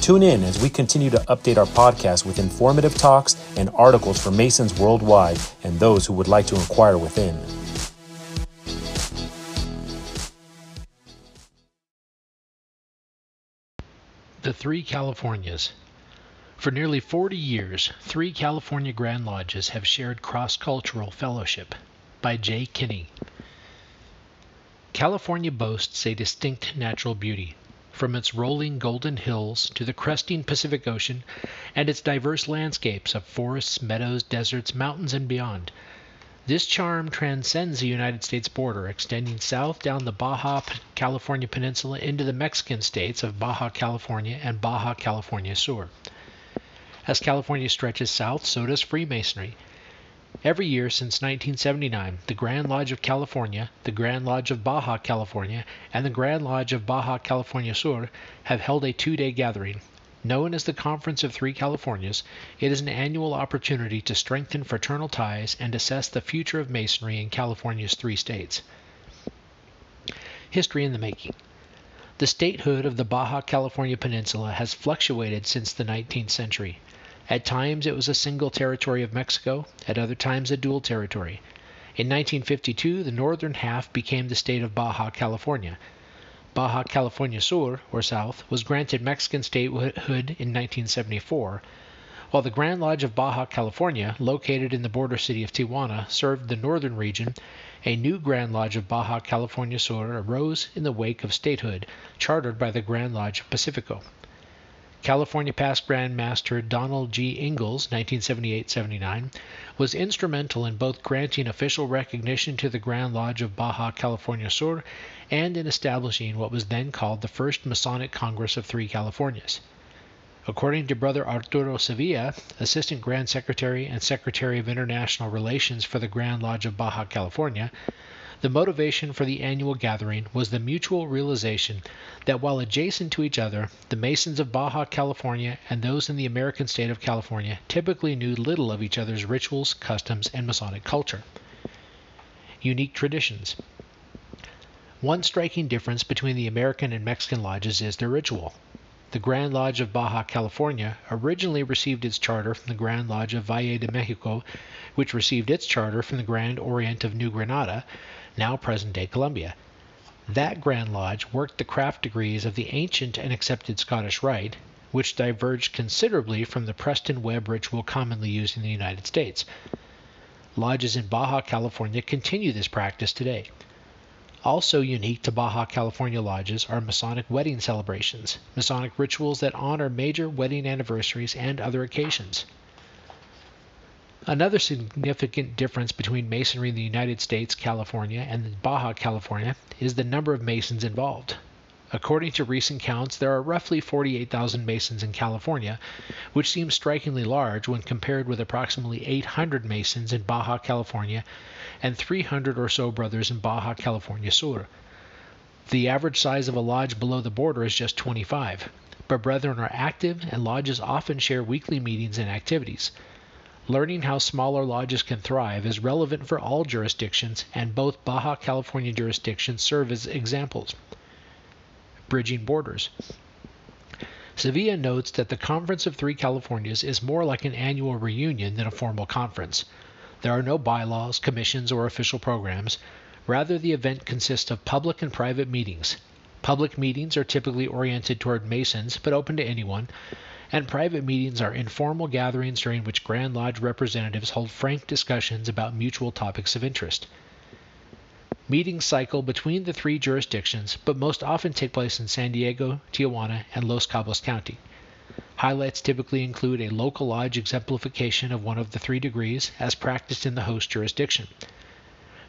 Tune in as we continue to update our podcast with informative talks and articles for Masons worldwide and those who would like to inquire within. The Three Californias. For nearly 40 years, three California Grand Lodges have shared cross cultural fellowship. By Jay Kinney. California boasts a distinct natural beauty, from its rolling golden hills to the cresting Pacific Ocean and its diverse landscapes of forests, meadows, deserts, mountains, and beyond. This charm transcends the United States border, extending south down the Baja California Peninsula into the Mexican states of Baja California and Baja California Sur. As California stretches south, so does Freemasonry. Every year since 1979, the Grand Lodge of California, the Grand Lodge of Baja California, and the Grand Lodge of Baja California Sur have held a two day gathering Known as the Conference of Three Californias, it is an annual opportunity to strengthen fraternal ties and assess the future of Masonry in California's three states. History in the making. The statehood of the Baja California Peninsula has fluctuated since the 19th century. At times it was a single territory of Mexico, at other times a dual territory. In 1952, the northern half became the state of Baja California. Baja California Sur, or South, was granted Mexican statehood in 1974, while the Grand Lodge of Baja California, located in the border city of Tijuana, served the northern region. A new Grand Lodge of Baja California Sur arose in the wake of statehood, chartered by the Grand Lodge of Pacifico. California past Grand Master Donald G. Ingalls (1978-79) was instrumental in both granting official recognition to the Grand Lodge of Baja California Sur and in establishing what was then called the First Masonic Congress of Three Californias. According to Brother Arturo Sevilla, Assistant Grand Secretary and Secretary of International Relations for the Grand Lodge of Baja California, the motivation for the annual gathering was the mutual realization that while adjacent to each other, the Masons of Baja California and those in the American state of California typically knew little of each other's rituals, customs, and Masonic culture. Unique traditions. One striking difference between the American and Mexican lodges is their ritual. The Grand Lodge of Baja California originally received its charter from the Grand Lodge of Valle de Mexico, which received its charter from the Grand Orient of New Granada, now present day Colombia. That Grand Lodge worked the craft degrees of the ancient and accepted Scottish Rite, which diverged considerably from the Preston Webb ritual commonly used in the United States. Lodges in Baja California continue this practice today. Also unique to Baja California lodges are Masonic wedding celebrations, Masonic rituals that honor major wedding anniversaries and other occasions. Another significant difference between Masonry in the United States, California, and Baja California is the number of Masons involved. According to recent counts, there are roughly 48,000 Masons in California, which seems strikingly large when compared with approximately 800 Masons in Baja California and 300 or so brothers in Baja California Sur. The average size of a lodge below the border is just 25, but brethren are active and lodges often share weekly meetings and activities. Learning how smaller lodges can thrive is relevant for all jurisdictions, and both Baja California jurisdictions serve as examples. Bridging borders. Sevilla notes that the Conference of Three Californias is more like an annual reunion than a formal conference. There are no bylaws, commissions, or official programs. Rather, the event consists of public and private meetings. Public meetings are typically oriented toward Masons, but open to anyone and private meetings are informal gatherings during which Grand Lodge representatives hold frank discussions about mutual topics of interest. Meetings cycle between the three jurisdictions, but most often take place in San Diego, Tijuana, and Los Cabos County. Highlights typically include a local lodge exemplification of one of the three degrees as practiced in the host jurisdiction.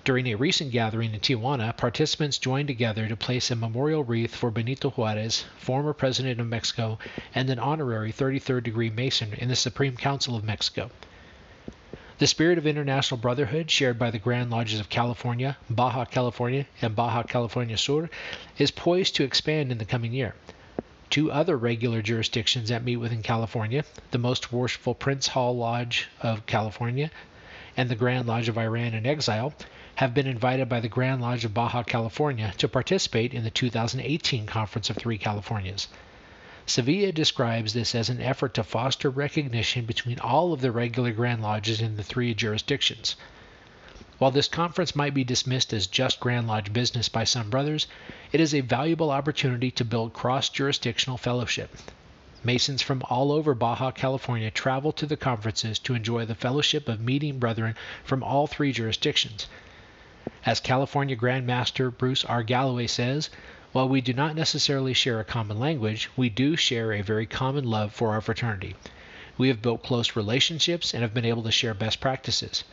During a recent gathering in Tijuana, participants joined together to place a memorial wreath for Benito Juarez, former president of Mexico and an honorary 33rd degree Mason in the Supreme Council of Mexico. The spirit of international brotherhood shared by the Grand Lodges of California, Baja California, and Baja California Sur is poised to expand in the coming year. Two other regular jurisdictions that meet within California, the Most Worshipful Prince Hall Lodge of California and the Grand Lodge of Iran in Exile, have been invited by the Grand Lodge of Baja California to participate in the 2018 Conference of Three Californias. Sevilla describes this as an effort to foster recognition between all of the regular Grand Lodges in the three jurisdictions. While this conference might be dismissed as just Grand Lodge business by some brothers, it is a valuable opportunity to build cross jurisdictional fellowship. Masons from all over Baja California travel to the conferences to enjoy the fellowship of meeting brethren from all three jurisdictions. As California Grand Master Bruce R. Galloway says, while we do not necessarily share a common language, we do share a very common love for our fraternity. We have built close relationships and have been able to share best practices.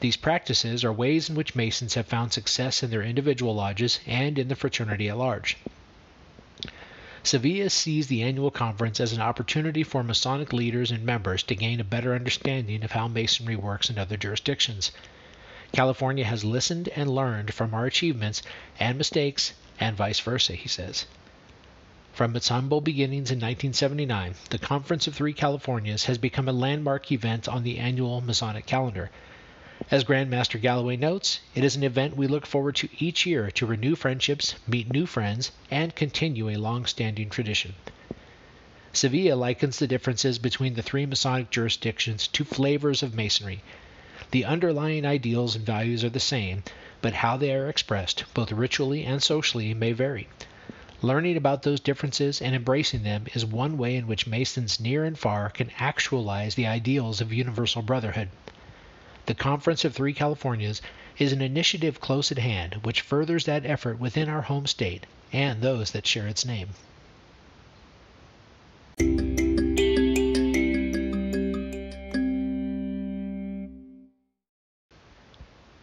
These practices are ways in which Masons have found success in their individual lodges and in the fraternity at large. Sevilla sees the annual conference as an opportunity for Masonic leaders and members to gain a better understanding of how Masonry works in other jurisdictions. California has listened and learned from our achievements and mistakes and vice versa, he says. From its humble beginnings in 1979, the Conference of Three Californias has become a landmark event on the annual Masonic calendar. As Grandmaster Galloway notes, it is an event we look forward to each year to renew friendships, meet new friends, and continue a long standing tradition. Sevilla likens the differences between the three Masonic jurisdictions to flavors of Masonry. The underlying ideals and values are the same, but how they are expressed, both ritually and socially, may vary. Learning about those differences and embracing them is one way in which Masons near and far can actualize the ideals of universal brotherhood. The Conference of Three Californias is an initiative close at hand which furthers that effort within our home state and those that share its name.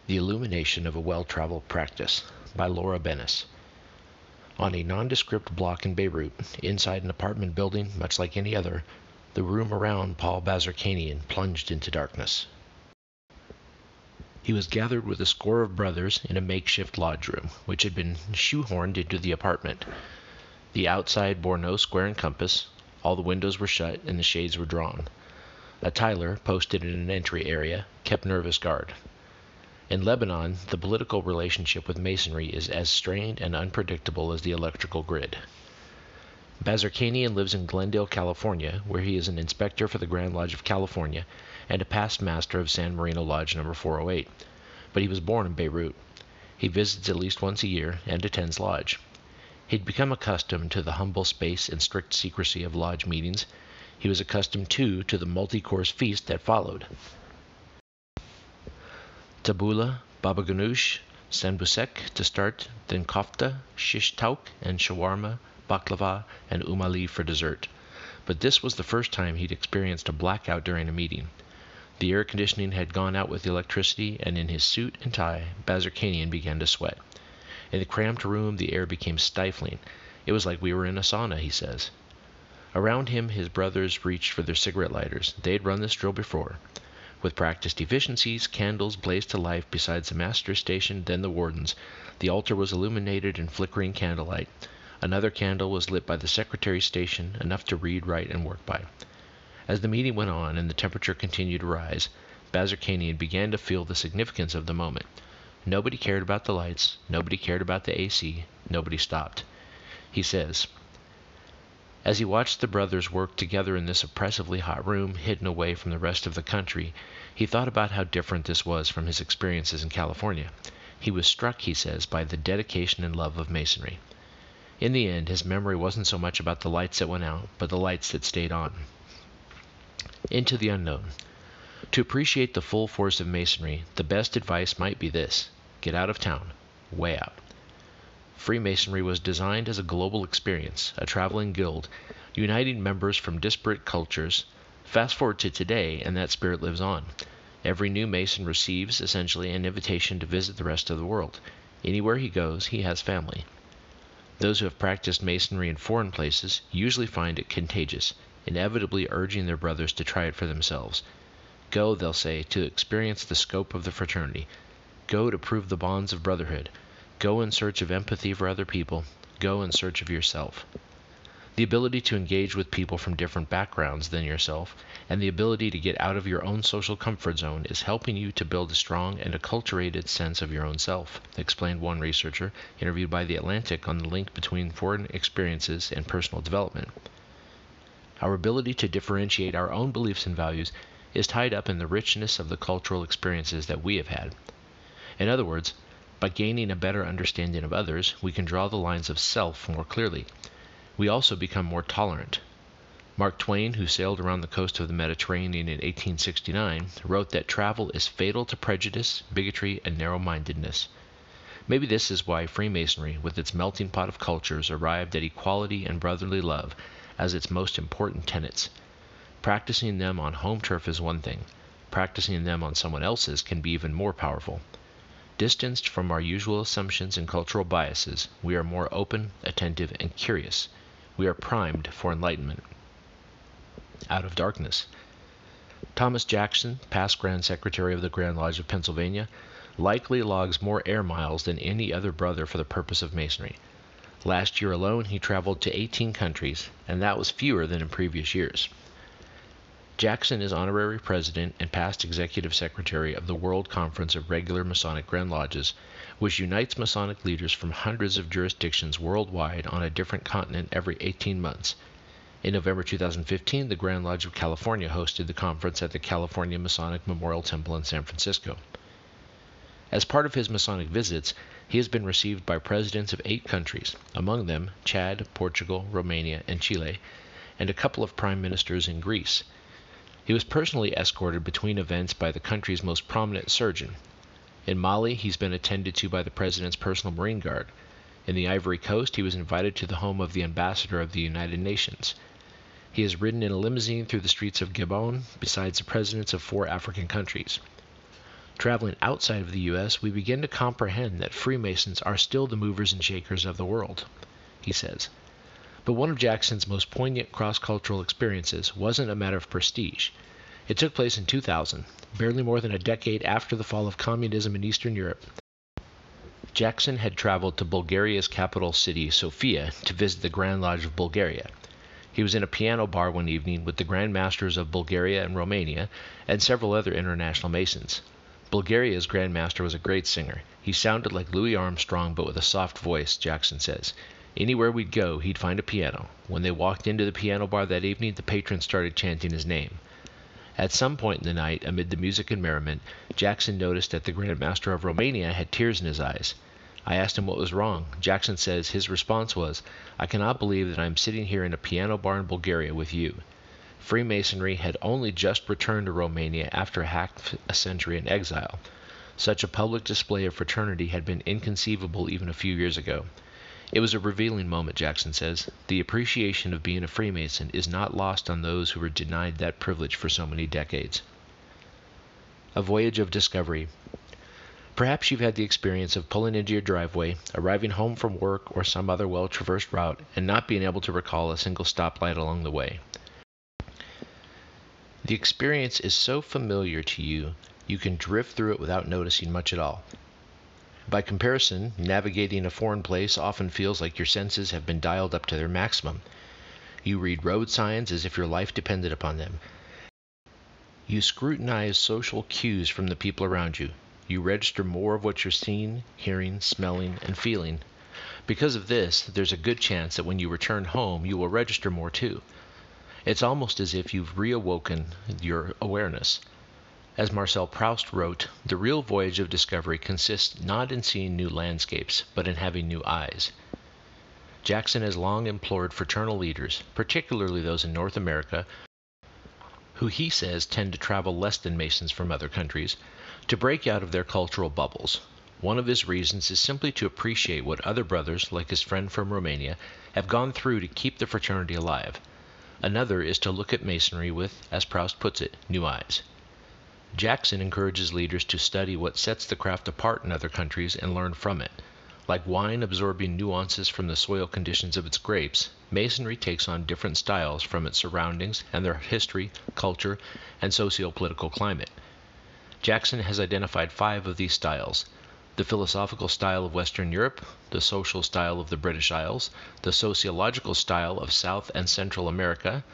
The Illumination of a Well Traveled Practice by Laura Bennis. On a nondescript block in Beirut, inside an apartment building much like any other, the room around Paul Bazarkanian plunged into darkness. He was gathered with a score of brothers in a makeshift lodge room, which had been shoehorned into the apartment. The outside bore no square and compass, all the windows were shut and the shades were drawn. A tiler, posted in an entry area, kept nervous guard. In Lebanon, the political relationship with Masonry is as strained and unpredictable as the electrical grid. Bazarkanian lives in Glendale, California, where he is an inspector for the Grand Lodge of California and a past master of San Marino Lodge number 408. But he was born in Beirut. He visits at least once a year and attends lodge. He'd become accustomed to the humble space and strict secrecy of lodge meetings. He was accustomed, too, to the multi course feast that followed. Tabula, baba ganoush, sanbusek to start, then kofta, shish tauk, and shawarma, baklava, and umali for dessert. But this was the first time he'd experienced a blackout during a meeting. The air conditioning had gone out with the electricity, and in his suit and tie, Bazarkanian began to sweat. In the cramped room, the air became stifling. It was like we were in a sauna, he says. Around him, his brothers reached for their cigarette lighters. They'd run this drill before. With practiced efficiencies, candles blazed to life beside the master's station, then the warden's. The altar was illuminated in flickering candlelight. Another candle was lit by the secretary's station, enough to read, write, and work by. As the meeting went on and the temperature continued to rise, Bazarkanian began to feel the significance of the moment. Nobody cared about the lights, nobody cared about the AC, nobody stopped. He says, as he watched the brothers work together in this oppressively hot room, hidden away from the rest of the country, he thought about how different this was from his experiences in California. He was struck, he says, by the dedication and love of Masonry. In the end, his memory wasn't so much about the lights that went out, but the lights that stayed on. Into the unknown. To appreciate the full force of Masonry, the best advice might be this get out of town, way out. Freemasonry was designed as a global experience, a traveling guild, uniting members from disparate cultures. Fast forward to today, and that spirit lives on. Every new Mason receives, essentially, an invitation to visit the rest of the world. Anywhere he goes, he has family. Those who have practiced Masonry in foreign places usually find it contagious, inevitably urging their brothers to try it for themselves. Go, they'll say, to experience the scope of the fraternity. Go to prove the bonds of brotherhood. Go in search of empathy for other people. Go in search of yourself. The ability to engage with people from different backgrounds than yourself, and the ability to get out of your own social comfort zone is helping you to build a strong and acculturated sense of your own self, explained one researcher interviewed by The Atlantic on the link between foreign experiences and personal development. Our ability to differentiate our own beliefs and values is tied up in the richness of the cultural experiences that we have had. In other words, by gaining a better understanding of others, we can draw the lines of self more clearly we also become more tolerant. Mark Twain, who sailed around the coast of the Mediterranean in 1869, wrote that travel is fatal to prejudice, bigotry, and narrow mindedness. Maybe this is why Freemasonry, with its melting pot of cultures, arrived at equality and brotherly love as its most important tenets. Practicing them on home turf is one thing, practicing them on someone else's can be even more powerful. Distanced from our usual assumptions and cultural biases, we are more open, attentive, and curious we are primed for enlightenment. Out of darkness. Thomas Jackson, past Grand Secretary of the Grand Lodge of Pennsylvania, likely logs more air miles than any other brother for the purpose of Masonry. Last year alone, he traveled to 18 countries, and that was fewer than in previous years. Jackson is honorary president and past executive secretary of the World Conference of Regular Masonic Grand Lodges, which unites Masonic leaders from hundreds of jurisdictions worldwide on a different continent every 18 months. In November 2015, the Grand Lodge of California hosted the conference at the California Masonic Memorial Temple in San Francisco. As part of his Masonic visits, he has been received by presidents of eight countries, among them Chad, Portugal, Romania, and Chile, and a couple of prime ministers in Greece. He was personally escorted between events by the country's most prominent surgeon. In Mali, he's been attended to by the president's personal Marine Guard. In the Ivory Coast, he was invited to the home of the ambassador of the United Nations. He has ridden in a limousine through the streets of Gabon besides the presidents of four African countries. Traveling outside of the U.S., we begin to comprehend that Freemasons are still the movers and shakers of the world, he says. But one of Jackson's most poignant cross cultural experiences wasn't a matter of prestige. It took place in 2000, barely more than a decade after the fall of communism in Eastern Europe. Jackson had traveled to Bulgaria's capital city, Sofia, to visit the Grand Lodge of Bulgaria. He was in a piano bar one evening with the Grand Masters of Bulgaria and Romania and several other international Masons. Bulgaria's Grand Master was a great singer. He sounded like Louis Armstrong but with a soft voice, Jackson says. Anywhere we'd go, he'd find a piano. When they walked into the piano bar that evening, the patrons started chanting his name. At some point in the night, amid the music and merriment, Jackson noticed that the Grand Master of Romania had tears in his eyes. I asked him what was wrong. Jackson says his response was, I cannot believe that I am sitting here in a piano bar in Bulgaria with you. Freemasonry had only just returned to Romania after half a century in exile. Such a public display of fraternity had been inconceivable even a few years ago. It was a revealing moment, Jackson says. The appreciation of being a Freemason is not lost on those who were denied that privilege for so many decades. A voyage of discovery. Perhaps you've had the experience of pulling into your driveway, arriving home from work or some other well traversed route, and not being able to recall a single stoplight along the way. The experience is so familiar to you, you can drift through it without noticing much at all. By comparison, navigating a foreign place often feels like your senses have been dialed up to their maximum. You read road signs as if your life depended upon them. You scrutinize social cues from the people around you. You register more of what you're seeing, hearing, smelling, and feeling. Because of this, there's a good chance that when you return home, you will register more too. It's almost as if you've reawoken your awareness. As Marcel Proust wrote, the real voyage of discovery consists not in seeing new landscapes, but in having new eyes. Jackson has long implored fraternal leaders, particularly those in North America, who he says tend to travel less than Masons from other countries, to break out of their cultural bubbles. One of his reasons is simply to appreciate what other brothers, like his friend from Romania, have gone through to keep the fraternity alive. Another is to look at Masonry with, as Proust puts it, new eyes. Jackson encourages leaders to study what sets the craft apart in other countries and learn from it. Like wine absorbing nuances from the soil conditions of its grapes, Masonry takes on different styles from its surroundings and their history, culture, and socio political climate. Jackson has identified five of these styles the philosophical style of Western Europe, the social style of the British Isles, the sociological style of South and Central America,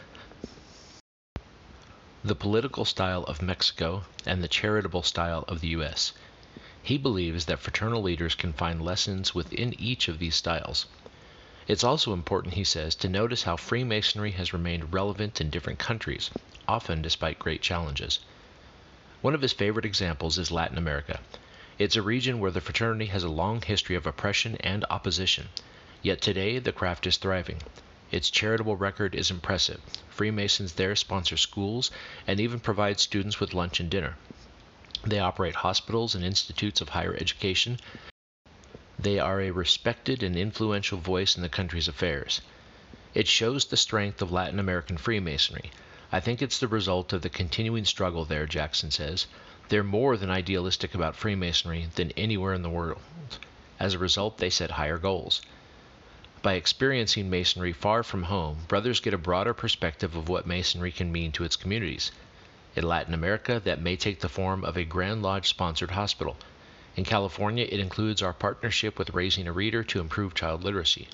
the political style of Mexico, and the charitable style of the U.S. He believes that fraternal leaders can find lessons within each of these styles. It's also important, he says, to notice how Freemasonry has remained relevant in different countries, often despite great challenges. One of his favorite examples is Latin America. It's a region where the fraternity has a long history of oppression and opposition, yet today the craft is thriving. Its charitable record is impressive. Freemasons there sponsor schools and even provide students with lunch and dinner. They operate hospitals and institutes of higher education. They are a respected and influential voice in the country's affairs. It shows the strength of Latin American Freemasonry. I think it's the result of the continuing struggle there, Jackson says. They're more than idealistic about Freemasonry than anywhere in the world. As a result, they set higher goals. By experiencing Masonry far from home, brothers get a broader perspective of what Masonry can mean to its communities. In Latin America, that may take the form of a Grand Lodge sponsored hospital. In California, it includes our partnership with Raising a Reader to improve child literacy.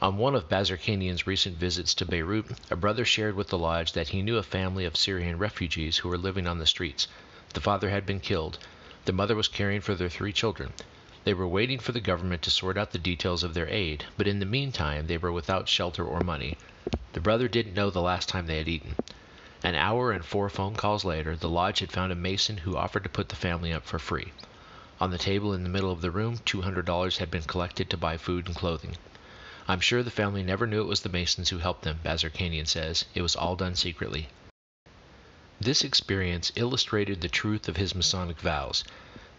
On one of Bazarkanian's recent visits to Beirut, a brother shared with the lodge that he knew a family of Syrian refugees who were living on the streets. The father had been killed. The mother was caring for their three children. They were waiting for the government to sort out the details of their aid, but in the meantime they were without shelter or money. The brother didn't know the last time they had eaten. An hour and four phone calls later, the lodge had found a mason who offered to put the family up for free. On the table in the middle of the room, $200 had been collected to buy food and clothing. I'm sure the family never knew it was the Masons who helped them, Bazarkanian says. It was all done secretly. This experience illustrated the truth of his Masonic vows.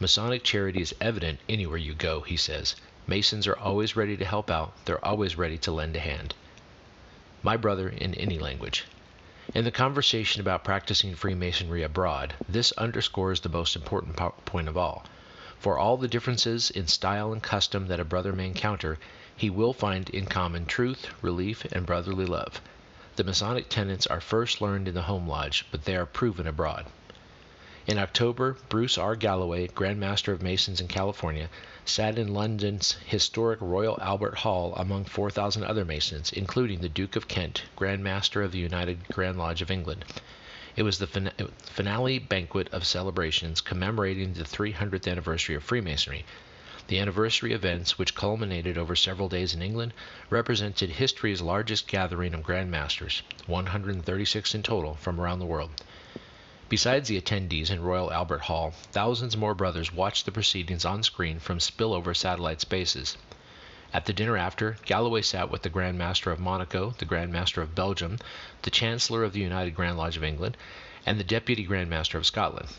Masonic charity is evident anywhere you go, he says. Masons are always ready to help out, they're always ready to lend a hand. My brother in any language. In the conversation about practicing Freemasonry abroad, this underscores the most important point of all. For all the differences in style and custom that a brother may encounter, he will find in common truth, relief, and brotherly love. The Masonic tenets are first learned in the home lodge, but they are proven abroad. In October, Bruce R. Galloway, Grand Master of Masons in California, sat in London's historic Royal Albert Hall among 4,000 other Masons, including the Duke of Kent, Grand Master of the United Grand Lodge of England. It was the fin- finale banquet of celebrations commemorating the 300th anniversary of Freemasonry. The anniversary events, which culminated over several days in England, represented history's largest gathering of Grand Masters, 136 in total, from around the world. Besides the attendees in Royal Albert Hall, thousands more brothers watched the proceedings on screen from spillover satellite spaces. At the dinner after, Galloway sat with the Grand Master of Monaco, the Grand Master of Belgium, the Chancellor of the United Grand Lodge of England, and the Deputy Grand Master of Scotland.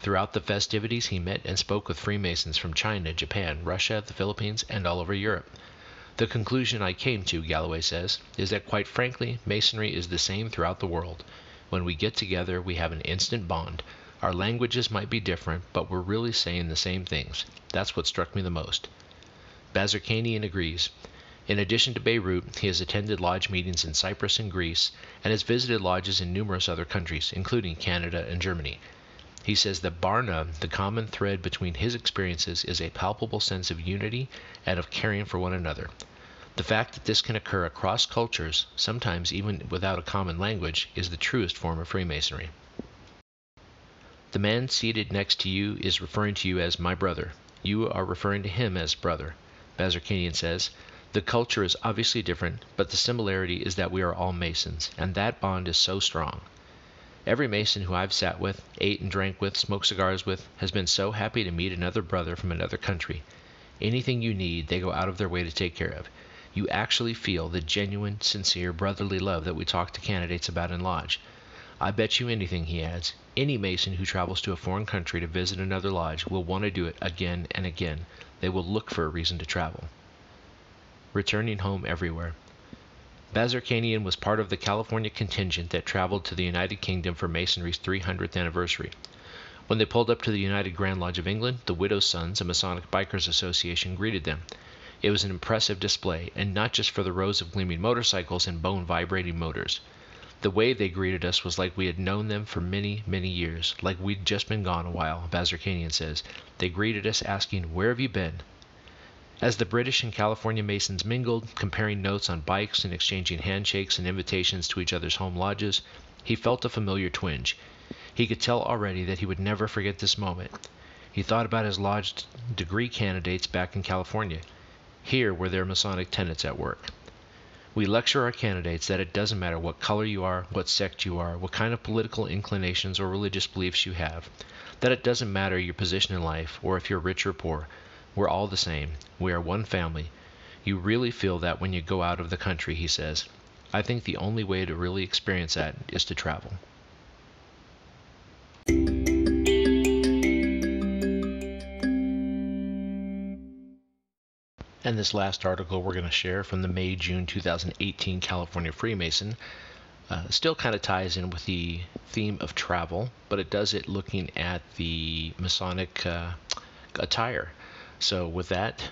Throughout the festivities, he met and spoke with Freemasons from China, Japan, Russia, the Philippines, and all over Europe. The conclusion I came to, Galloway says, is that quite frankly, Masonry is the same throughout the world. When we get together, we have an instant bond. Our languages might be different, but we're really saying the same things. That's what struck me the most. Bazarkanian agrees. In addition to Beirut, he has attended lodge meetings in Cyprus and Greece, and has visited lodges in numerous other countries, including Canada and Germany. He says that bar none, the common thread between his experiences is a palpable sense of unity and of caring for one another. The fact that this can occur across cultures, sometimes even without a common language, is the truest form of Freemasonry. The man seated next to you is referring to you as my brother. You are referring to him as brother. Bazarkanian says, The culture is obviously different, but the similarity is that we are all Masons, and that bond is so strong. Every Mason who I've sat with, ate and drank with, smoked cigars with, has been so happy to meet another brother from another country. Anything you need, they go out of their way to take care of you actually feel the genuine, sincere, brotherly love that we talk to candidates about in Lodge. I bet you anything, he adds, any Mason who travels to a foreign country to visit another lodge will want to do it again and again. They will look for a reason to travel. Returning home everywhere. Bazarkanian was part of the California contingent that traveled to the United Kingdom for Masonry's 300th anniversary. When they pulled up to the United Grand Lodge of England, the Widow's Sons, a Masonic Bikers Association, greeted them. It was an impressive display, and not just for the rows of gleaming motorcycles and bone vibrating motors. The way they greeted us was like we had known them for many, many years, like we'd just been gone a while, Bazarkanian says. They greeted us asking, Where have you been? As the British and California Masons mingled, comparing notes on bikes and exchanging handshakes and invitations to each other's home lodges, he felt a familiar twinge. He could tell already that he would never forget this moment. He thought about his lodge degree candidates back in California. Here were their Masonic tenets at work. We lecture our candidates that it doesn't matter what color you are, what sect you are, what kind of political inclinations or religious beliefs you have, that it doesn't matter your position in life or if you're rich or poor. We're all the same. We are one family. You really feel that when you go out of the country, he says. I think the only way to really experience that is to travel. And this last article we're going to share from the May June 2018 California Freemason uh, still kind of ties in with the theme of travel, but it does it looking at the Masonic uh, attire. So, with that,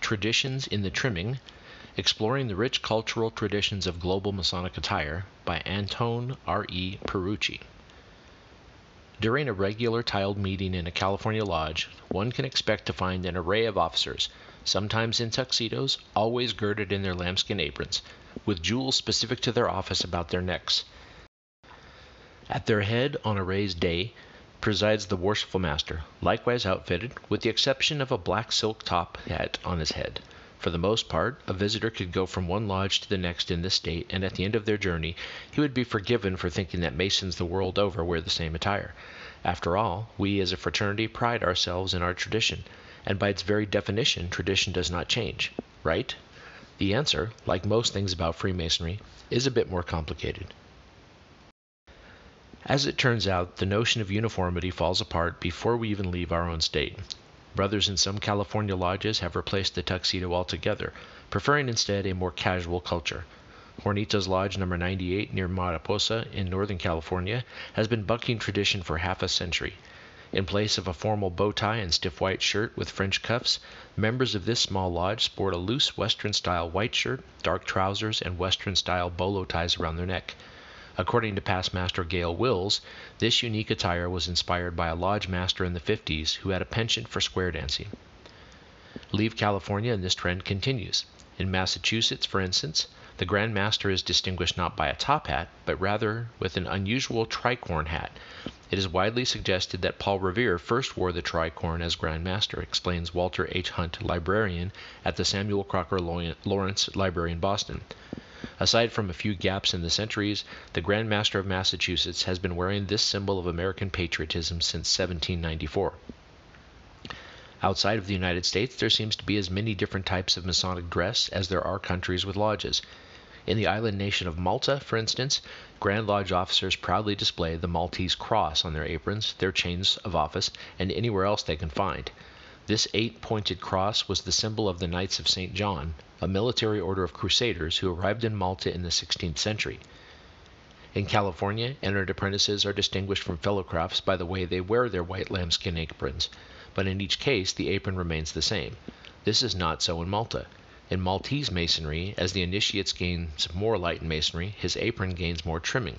Traditions in the Trimming Exploring the Rich Cultural Traditions of Global Masonic Attire by Antone R. E. Perucci. During a regular tiled meeting in a California lodge, one can expect to find an array of officers, sometimes in tuxedos, always girded in their lambskin aprons, with jewels specific to their office about their necks. At their head, on a raised dais, presides the worshipful master, likewise outfitted, with the exception of a black silk top hat on his head. For the most part, a visitor could go from one lodge to the next in this state, and at the end of their journey he would be forgiven for thinking that Masons the world over wear the same attire. After all, we as a fraternity pride ourselves in our tradition, and by its very definition, tradition does not change, right? The answer, like most things about Freemasonry, is a bit more complicated. As it turns out, the notion of uniformity falls apart before we even leave our own state. Brothers in some California lodges have replaced the tuxedo altogether, preferring instead a more casual culture. Hornitos Lodge number 98 near Mariposa in Northern California has been bucking tradition for half a century. In place of a formal bow tie and stiff white shirt with French cuffs, members of this small lodge sport a loose Western style white shirt, dark trousers, and Western style bolo ties around their neck. According to past master Gail Wills, this unique attire was inspired by a lodge master in the 50s who had a penchant for square dancing. Leave California and this trend continues. In Massachusetts, for instance, the Grand Master is distinguished not by a top hat, but rather with an unusual tricorn hat. It is widely suggested that Paul Revere first wore the tricorn as Grand Master, explains Walter H. Hunt, librarian at the Samuel Crocker Lawrence Library in Boston. Aside from a few gaps in the centuries, the Grand Master of Massachusetts has been wearing this symbol of American patriotism since 1794. Outside of the United States, there seems to be as many different types of Masonic dress as there are countries with lodges. In the island nation of Malta, for instance, Grand Lodge officers proudly display the Maltese cross on their aprons, their chains of office, and anywhere else they can find. This eight pointed cross was the symbol of the Knights of St. John, a military order of crusaders who arrived in Malta in the 16th century. In California, entered apprentices are distinguished from fellow crafts by the way they wear their white lambskin aprons, but in each case the apron remains the same. This is not so in Malta. In Maltese masonry, as the initiates gains more light in masonry, his apron gains more trimming,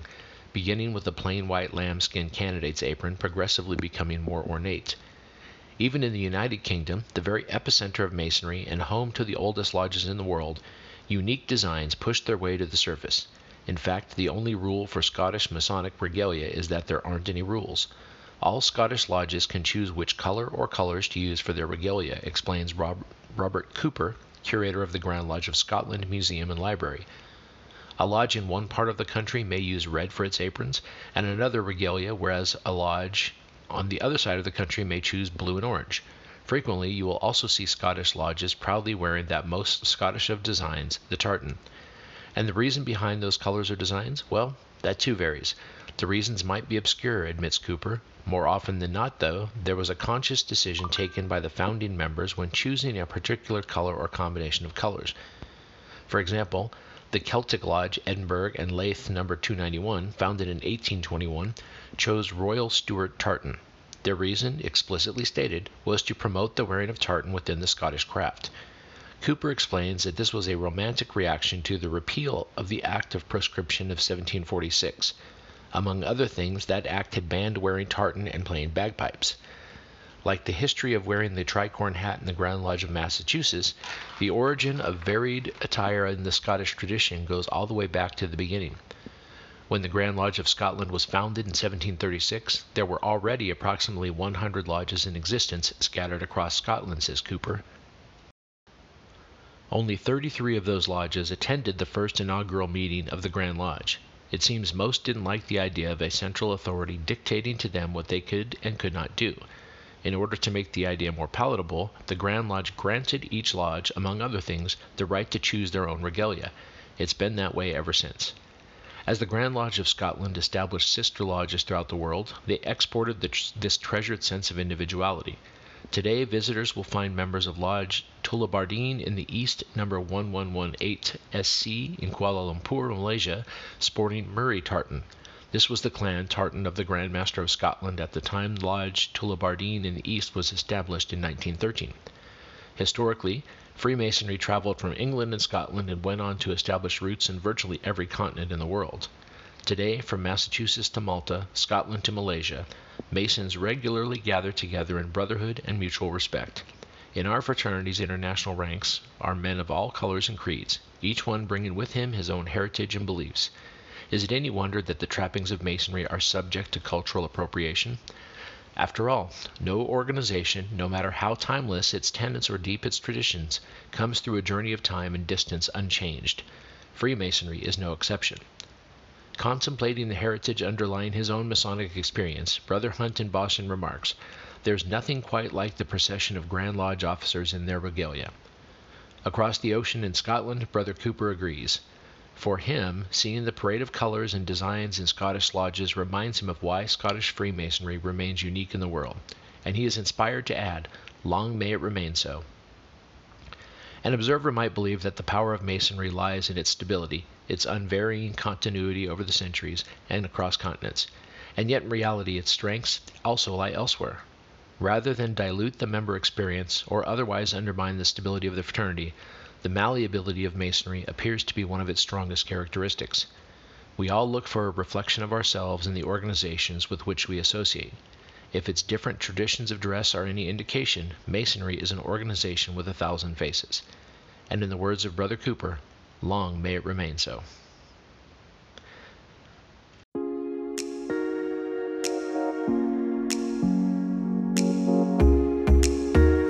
beginning with the plain white lambskin candidate's apron progressively becoming more ornate. Even in the United Kingdom, the very epicenter of Masonry and home to the oldest lodges in the world, unique designs push their way to the surface. In fact, the only rule for Scottish Masonic regalia is that there aren't any rules. All Scottish lodges can choose which color or colors to use for their regalia, explains Rob- Robert Cooper, curator of the Grand Lodge of Scotland Museum and Library. A lodge in one part of the country may use red for its aprons, and another regalia, whereas a lodge on the other side of the country may choose blue and orange. Frequently, you will also see Scottish lodges proudly wearing that most Scottish of designs, the tartan. And the reason behind those colors or designs? Well, that too varies. The reasons might be obscure, admits Cooper. More often than not, though, there was a conscious decision taken by the founding members when choosing a particular color or combination of colors. For example, the Celtic Lodge, Edinburgh and Leith No. 291, founded in 1821, chose Royal Stuart tartan. Their reason, explicitly stated, was to promote the wearing of tartan within the Scottish craft. Cooper explains that this was a romantic reaction to the repeal of the Act of Proscription of 1746. Among other things, that act had banned wearing tartan and playing bagpipes. Like the history of wearing the tricorn hat in the Grand Lodge of Massachusetts, the origin of varied attire in the Scottish tradition goes all the way back to the beginning. When the Grand Lodge of Scotland was founded in 1736, there were already approximately 100 lodges in existence scattered across Scotland, says Cooper. Only 33 of those lodges attended the first inaugural meeting of the Grand Lodge. It seems most didn't like the idea of a central authority dictating to them what they could and could not do. In order to make the idea more palatable, the Grand Lodge granted each lodge, among other things, the right to choose their own regalia. It's been that way ever since. As the Grand Lodge of Scotland established sister lodges throughout the world, they exported this treasured sense of individuality. Today, visitors will find members of Lodge Tullibardine in the east, number 1118 SC in Kuala Lumpur, Malaysia, sporting Murray tartan. This was the clan tartan of the Grand Master of Scotland at the time Lodge Tullibardine in the east was established in 1913. Historically, Freemasonry traveled from England and Scotland and went on to establish roots in virtually every continent in the world. Today, from Massachusetts to Malta, Scotland to Malaysia, Masons regularly gather together in brotherhood and mutual respect. In our fraternity's international ranks are men of all colors and creeds, each one bringing with him his own heritage and beliefs. Is it any wonder that the trappings of Masonry are subject to cultural appropriation? After all, no organization, no matter how timeless its tenets or deep its traditions, comes through a journey of time and distance unchanged. Freemasonry is no exception. Contemplating the heritage underlying his own Masonic experience, Brother Hunt in Boston remarks, There's nothing quite like the procession of Grand Lodge officers in their regalia. Across the ocean in Scotland, Brother Cooper agrees. For him, seeing the parade of colors and designs in Scottish lodges reminds him of why Scottish Freemasonry remains unique in the world, and he is inspired to add, Long may it remain so. An observer might believe that the power of Masonry lies in its stability, its unvarying continuity over the centuries and across continents, and yet in reality its strengths also lie elsewhere. Rather than dilute the member experience or otherwise undermine the stability of the fraternity, the malleability of Masonry appears to be one of its strongest characteristics. We all look for a reflection of ourselves in the organizations with which we associate. If its different traditions of dress are any indication, Masonry is an organization with a thousand faces. And in the words of Brother Cooper, long may it remain so.